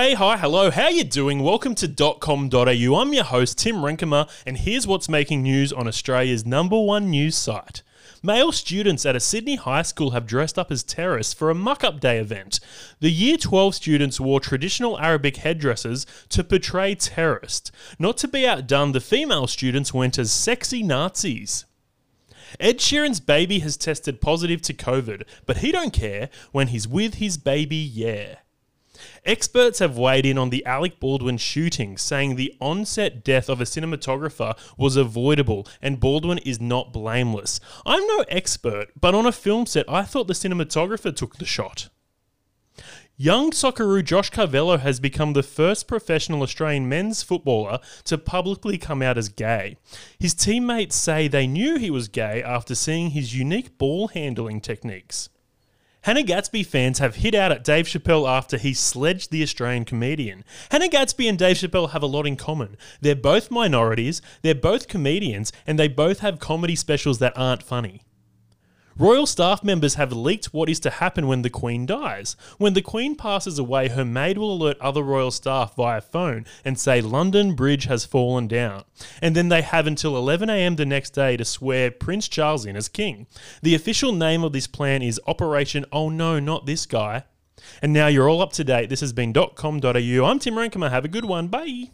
Hey, hi, hello, how you doing? Welcome to .com.au. I'm your host, Tim Renkema, and here's what's making news on Australia's number one news site. Male students at a Sydney high school have dressed up as terrorists for a muck up day event. The Year 12 students wore traditional Arabic headdresses to portray terrorists. Not to be outdone, the female students went as sexy Nazis. Ed Sheeran's baby has tested positive to COVID, but he don't care when he's with his baby, yeah. Experts have weighed in on the Alec Baldwin shooting, saying the onset death of a cinematographer was avoidable and Baldwin is not blameless. I'm no expert, but on a film set, I thought the cinematographer took the shot. Young Socceroo Josh Cavallo has become the first professional Australian men's footballer to publicly come out as gay. His teammates say they knew he was gay after seeing his unique ball handling techniques. Hannah Gadsby fans have hit out at Dave Chappelle after he sledged the Australian comedian. Hannah Gadsby and Dave Chappelle have a lot in common. They're both minorities, they're both comedians, and they both have comedy specials that aren't funny. Royal staff members have leaked what is to happen when the Queen dies. When the Queen passes away, her maid will alert other royal staff via phone and say London Bridge has fallen down. And then they have until 11am the next day to swear Prince Charles in as king. The official name of this plan is Operation Oh No, Not This Guy. And now you're all up to date. This has been .com.au. I'm Tim Rankema. Have a good one. Bye.